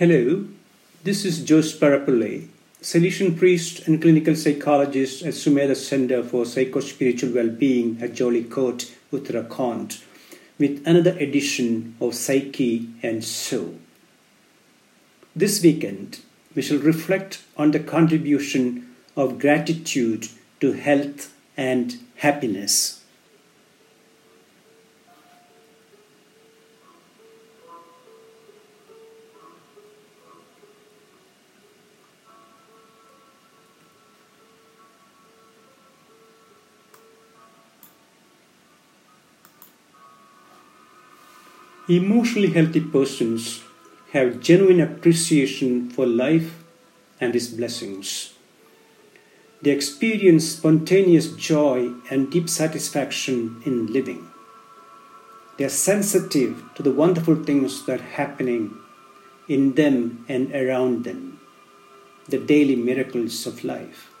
Hello, this is Jose Parappully, Salesian priest and clinical psychologist at Sumedha Center for Psycho-Spiritual Well-Being at Jeolikote, Uttarakhand, with another edition of Psyche and Soul. This weekend, we shall reflect on the contribution of gratitude to health and happiness. Emotionally healthy persons have genuine appreciation for life and its blessings. They experience spontaneous joy and deep satisfaction in living. They are sensitive to the wonderful things that are happening in them and around them, the daily miracles of life.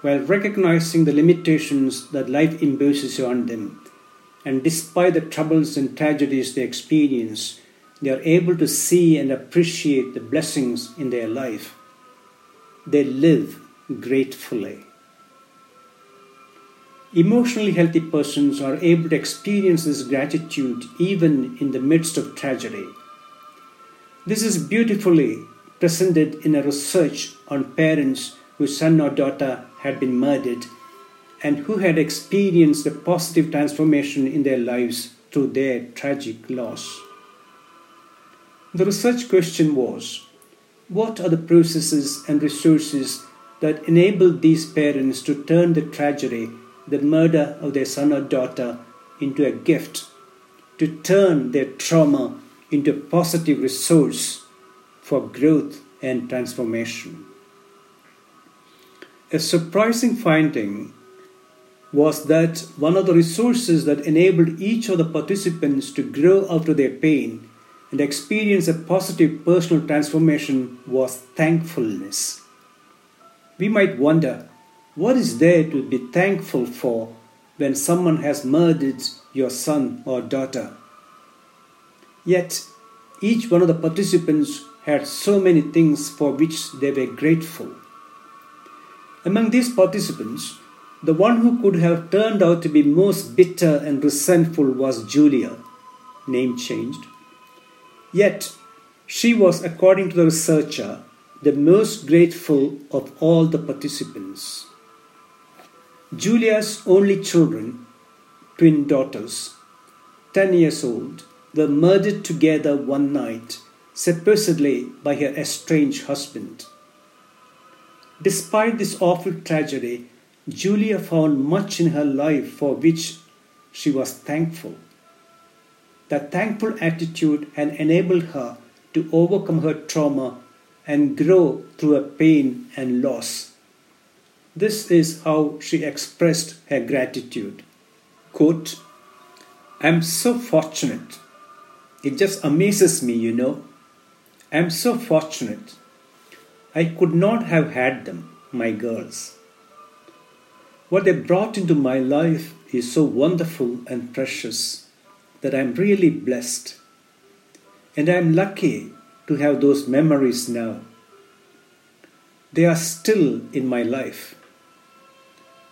While recognizing the limitations that life imposes on them, and despite the troubles and tragedies they experience, they are able to see and appreciate the blessings in their life. They live gratefully. Emotionally healthy persons are able to experience this gratitude even in the midst of tragedy. This is beautifully presented in a research on parents whose son or daughter had been murdered and who had experienced a positive transformation in their lives through their tragic loss. The research question was What are the processes and resources that enabled these parents to turn the tragedy, the murder of their son or daughter, into a gift, to turn their trauma into a positive resource for growth and transformation? A surprising finding was that one of the resources that enabled each of the participants to grow out of their pain and experience a positive personal transformation was thankfulness. We might wonder what is there to be thankful for when someone has murdered your son or daughter? Yet, each one of the participants had so many things for which they were grateful. Among these participants, the one who could have turned out to be most bitter and resentful was Julia, name changed. Yet, she was, according to the researcher, the most grateful of all the participants. Julia's only children, twin daughters, 10 years old, were murdered together one night, supposedly by her estranged husband. Despite this awful tragedy, Julia found much in her life for which she was thankful. That thankful attitude had enabled her to overcome her trauma and grow through her pain and loss. This is how she expressed her gratitude. Quote, I'm so fortunate. It just amazes me, you know. I'm so fortunate. I could not have had them, my girls. What they brought into my life is so wonderful and precious that I'm really blessed. And I'm lucky to have those memories now. They are still in my life.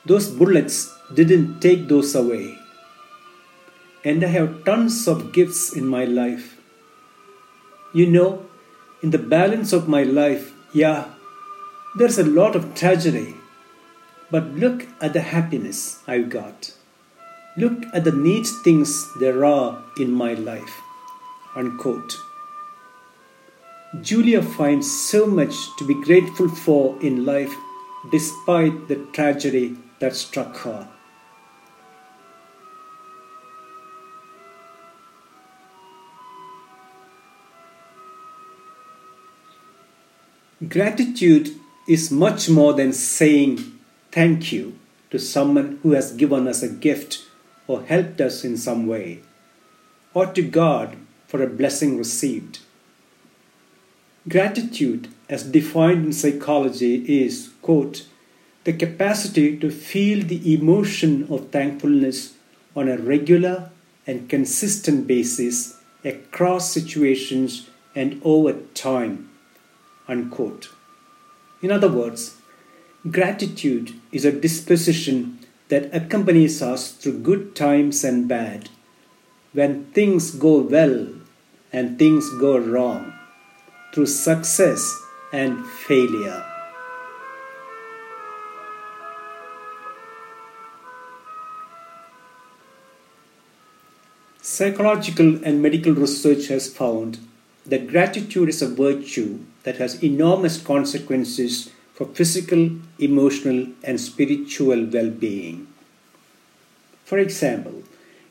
Those bullets didn't take those away. And I have tons of gifts in my life. You know, in the balance of my life, yeah, there's a lot of tragedy but look at the happiness I've got. Look at the neat things there are in my life. Unquote. Julia finds so much to be grateful for in life despite the tragedy that struck her. Gratitude is much more than saying thank you to someone who has given us a gift or helped us in some way, or to God for a blessing received. Gratitude, as defined in psychology, is, quote, the capacity to feel the emotion of thankfulness on a regular and consistent basis across situations and over time. Unquote. In other words, gratitude is a disposition that accompanies us through good times and bad, when things go well and things go wrong, through success and failure. Psychological and medical research has found that gratitude is a virtue that has enormous consequences for physical, emotional, and spiritual well being. For example,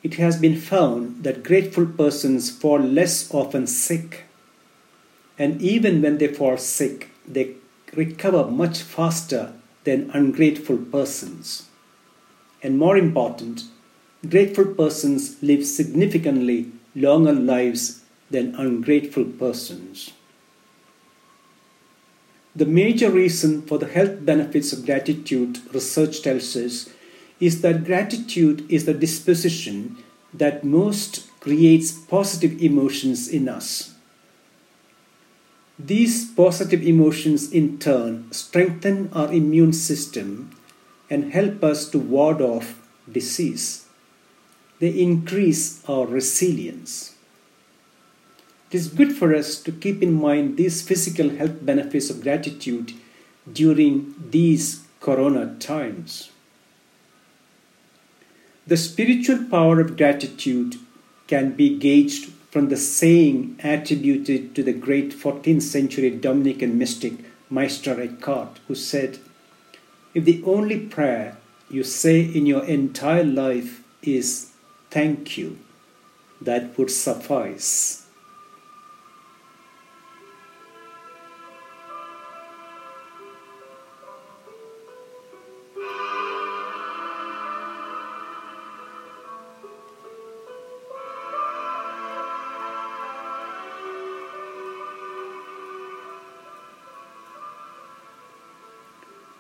it has been found that grateful persons fall less often sick, and even when they fall sick, they recover much faster than ungrateful persons. And more important, grateful persons live significantly longer lives than ungrateful persons. The major reason for the health benefits of gratitude, research tells us, is that gratitude is the disposition that most creates positive emotions in us. These positive emotions, in turn, strengthen our immune system and help us to ward off disease. They increase our resilience. It is good for us to keep in mind these physical health benefits of gratitude during these corona times. The spiritual power of gratitude can be gauged from the saying attributed to the great 14th century Dominican mystic Meister Eckhart, who said, If the only prayer you say in your entire life is thank you, that would suffice.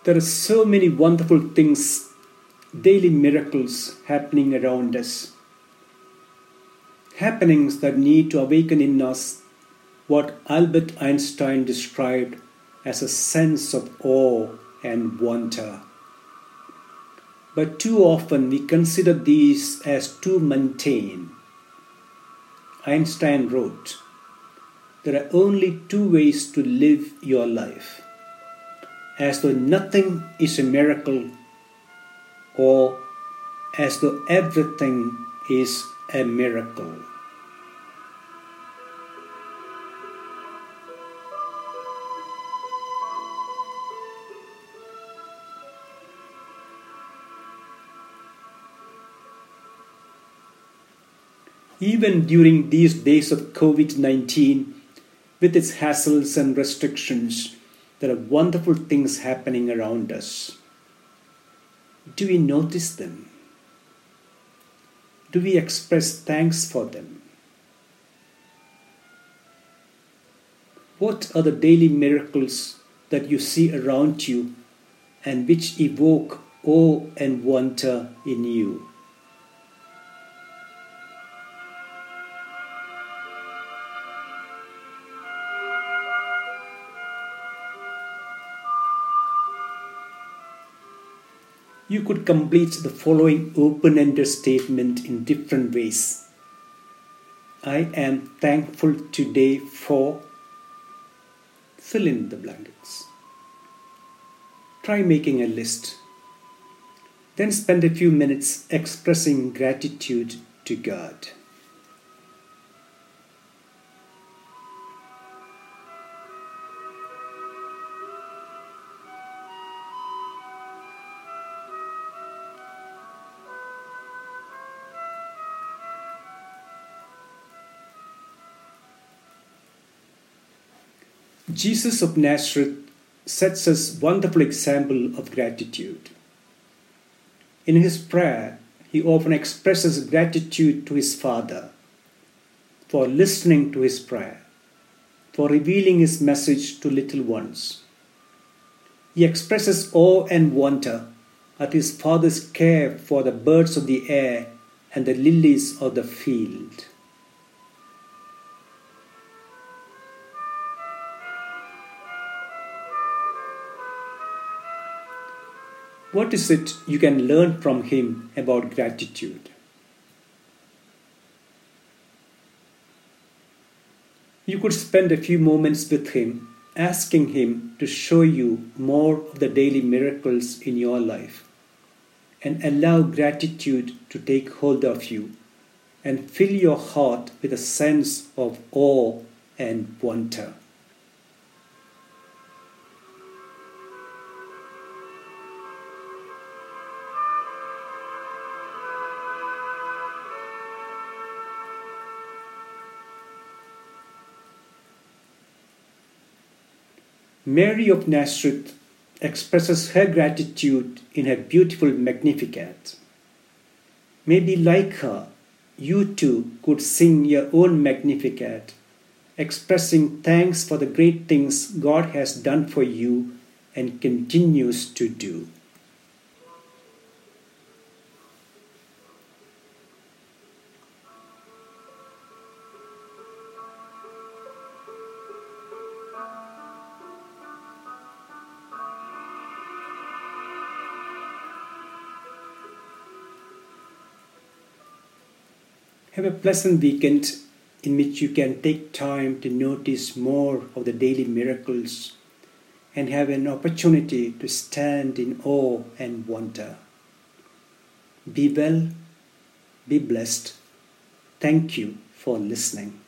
There are so many wonderful things, daily miracles happening around us. Happenings that need to awaken in us what Albert Einstein described as a sense of awe and wonder. But too often we consider these as too mundane. Einstein wrote, There are only two ways to live your life as though nothing is a miracle or as though everything is a miracle. Even during these days of COVID 19, with its hassles and restrictions, there are wonderful things happening around us. Do we notice them? Do we express thanks for them? What are the daily miracles that you see around you and which evoke awe and wonder in you? You could complete the following open ended statement in different ways. I am thankful today for fill in the blankets. Try making a list. Then spend a few minutes expressing gratitude to God. Jesus of Nazareth sets us wonderful example of gratitude. In his prayer, he often expresses gratitude to his Father for listening to his prayer, for revealing his message to little ones. He expresses awe and wonder at his Father's care for the birds of the air and the lilies of the field. What is it you can learn from him about gratitude? You could spend a few moments with him, asking him to show you more of the daily miracles in your life, and allow gratitude to take hold of you and fill your heart with a sense of awe and wonder. Mary of Nazareth expresses her gratitude in her beautiful Magnificat. Maybe like her, you too could sing your own Magnificat, expressing thanks for the great things God has done for you and continues to do. Have a pleasant weekend in which you can take time to notice more of the daily miracles and have an opportunity to stand in awe and wonder. Be well, be blessed. Thank you for listening.